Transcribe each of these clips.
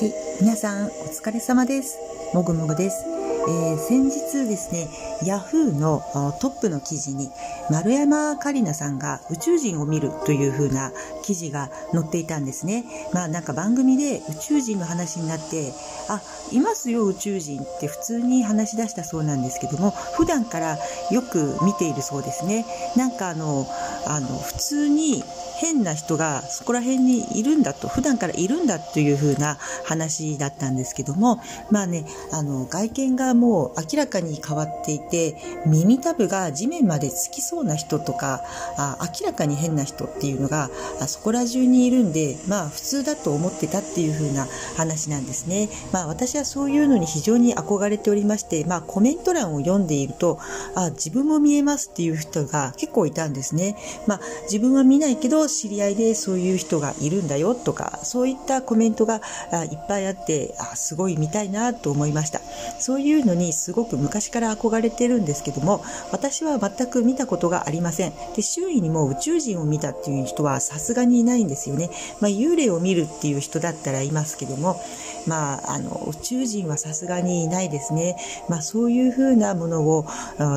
はい、皆さんお疲れ様です。もぐもぐです。えー、先日ですね、ヤフーのトップの記事に丸山桂里奈さんが宇宙人を見るという風な記事が載っていたんですね。まあなんか番組で宇宙人の話になって、あ、いますよ宇宙人って普通に話し出したそうなんですけども、普段からよく見ているそうですね。なんかあの、あの、普通に変な人がそこら辺にいるんだと、普段からいるんだというふうな話だったんですけども、まあね、あの、外見がもう明らかに変わっていて、耳たぶが地面までつきそうな人とか、あ明らかに変な人っていうのがあそこら中にいるんで、まあ普通だと思ってたっていうふうな話なんですね。まあ私はそういうのに非常に憧れておりまして、まあコメント欄を読んでいると、あ自分も見えますっていう人が結構いたんですね。まあ自分は見ないけど知り合いでそういう人がいるんだよとかそういったコメントがいっぱいあってあすごい見たいなと思いました。そういうのにすごく昔から憧れてるんですけども私は全く見たことがありません。で周囲にも宇宙人を見たっていう人はさすがにいないんですよね、まあ、幽霊を見るっていう人だったらいますけどもまあ、あの宇宙人はさすがにいないですね、まあ、そういうふうなものを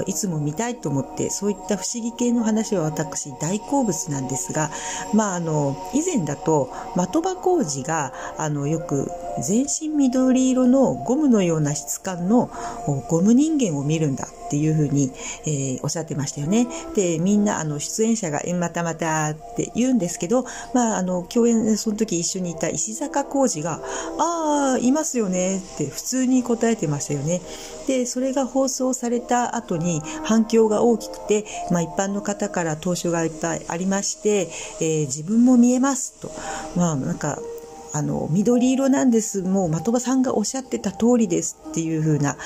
いつも見たいと思ってそういった不思議系の話は私大好物なんですがまあ、あの以前だと的場浩二があのよく全身緑色のゴムのような質感のゴム人間を見るんだっていうふうに、えー、おっしゃってましたよね。でみんなあの出演者が「えまたまた」って言うんですけど、まあ、あの共演その時一緒にいた石坂浩二が「あああいますよね」って普通に答えてましたよね。でそれが放送された後に反響が大きくて、まあ、一般の方から投書がいっぱいありまして、えー、自分も見えますと。まあなんかあの、緑色なんです。もう的場さんがおっしゃってた通りですっていう風な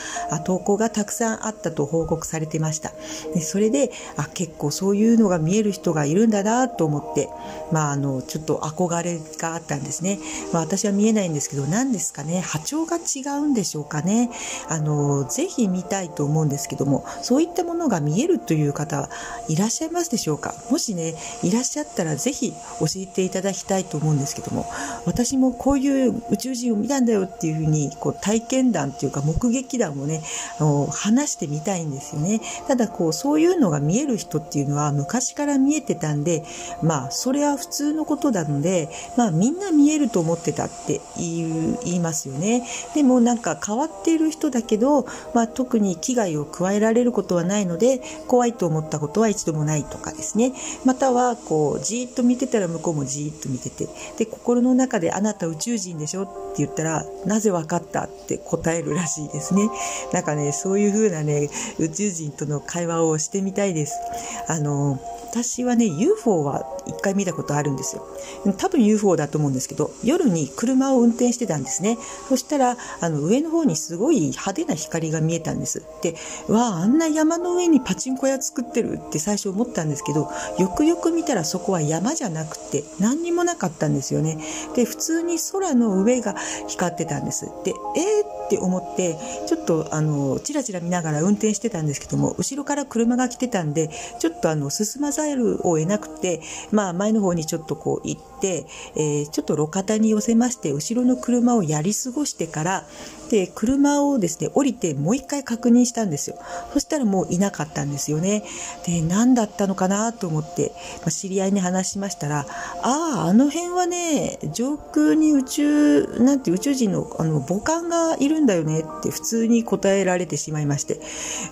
投稿がたくさんあったと報告されてました。でそれで、あ、結構そういうのが見える人がいるんだなと思って、まあ、あの、ちょっと憧れがあったんですね。まあ、私は見えないんですけど、何ですかね、波長が違うんでしょうかね？あの、ぜひ見たいと思うんですけども、そういったものが見えるという方はいらっしゃいますでしょうか？もしね、いらっしゃったらぜひ教えていただきたいと思うんですけども、私もこういう宇宙人を見たんだよっていうふうにこう体験談っていうか目撃談をねあの話してみたいんですよね。ただこうそういうのが見える人っていうのは昔から見えてたんでまあそれは普通のことなのでまあみんな見えると思ってたって言う言いますよね。でもなんか変わっている人だけど、まあ、特に危害を加えられることはないので怖いと思ったことは一度もないとかですね。またはこうじーっと見てたら向こうもじーっと見てて。で心の中であなた宇宙人でしょ？って言ったら、なぜわかったって答えるらしいですね。なんかね、そういう風なね、宇宙人との会話をしてみたいです。あの、私はね、UFO は一回見たことあるんですよ。多分 UFO だと思うんですけど、夜に車を運転してたんですね。そしたら、あの、上の方にすごい派手な光が見えたんです。で、わあ、あんな山の上にパチンコ屋作ってるって最初思ったんですけど、よくよく見たらそこは山じゃなくて、何にもなかったんですよね。で、普通に空の上が光ってたんです。で、えーって思って、ちょっとあの、チラチラ見ながら運転してたんですけども、後ろから車が来てたんで、ちょっとあの、進まざるを得なくて、まあ前の方にちょっとこう行って、えー、ちょっと路肩に寄せまして、後ろの車をやり過ごしてから、で、車をですね、降りてもう一回確認したんですよ。そしたらもういなかったんですよね。で、何だったのかな？と思って、まあ、知り合いに話しましたら、ああ、あの辺はね、上空に宇宙、なんて宇宙人のあの母艦がいるんだよねって普通に答えられてしまいまして、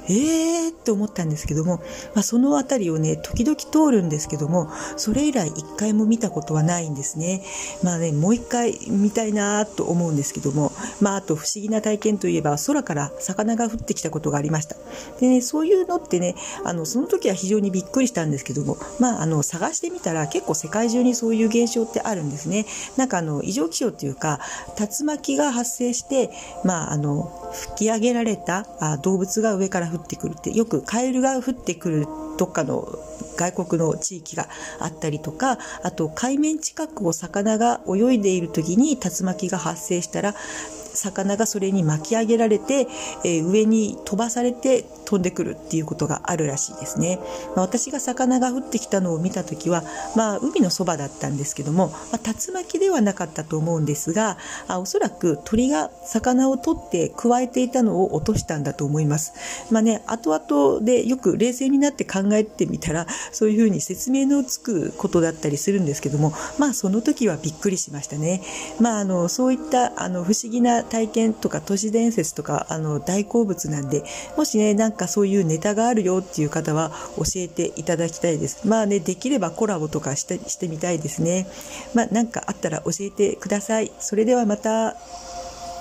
えー？って思ったんですけども、まあ、その辺りをね、時々通るんですけども、それ以来一回も見たことはないんですね。まあね、もう一回見たいなと思うんですけども、まああと不思議な体験といえば空から魚が降ってきたことがありました。でね、そういうのってね、あの、その時は非常にびっくりしたんですけども、まああの、探してみたら結構世界中にそういう現象ってあるんですね。なんかあの、異常気象っていうか、竜巻が発生して、まああの、吹き上げられたあ動物が上から降ってくるって、よくカエルが降ってくるどっかの外国の地域があったりとか、あと海面近くを魚が泳いでいる時に竜巻が発生したら、魚がそれに巻き上げられて、えー、上に飛ばされて飛んでくるっていうことがあるらしいですね。まあ、私が魚が降ってきたのを見た時は、まあ、海のそばだったんですけども、まあ、竜巻ではなかったと思うんですがあおそらく鳥が魚を取ってくわえていたのを落としたんだと思います。まあね、後々でよく冷静になって考えてみたらそういうふうに説明のつくことだったりするんですけどもまあその時はびっくりしましたね。まああのそういったあの不思議な体験とか都市伝説とかあの大好物なんでもしねなんかそういうネタがあるよっていう方は教えていただきたいです。まあねできればコラボとかしてしてみたいですね。まあなんかあったら教えてください。それではまた。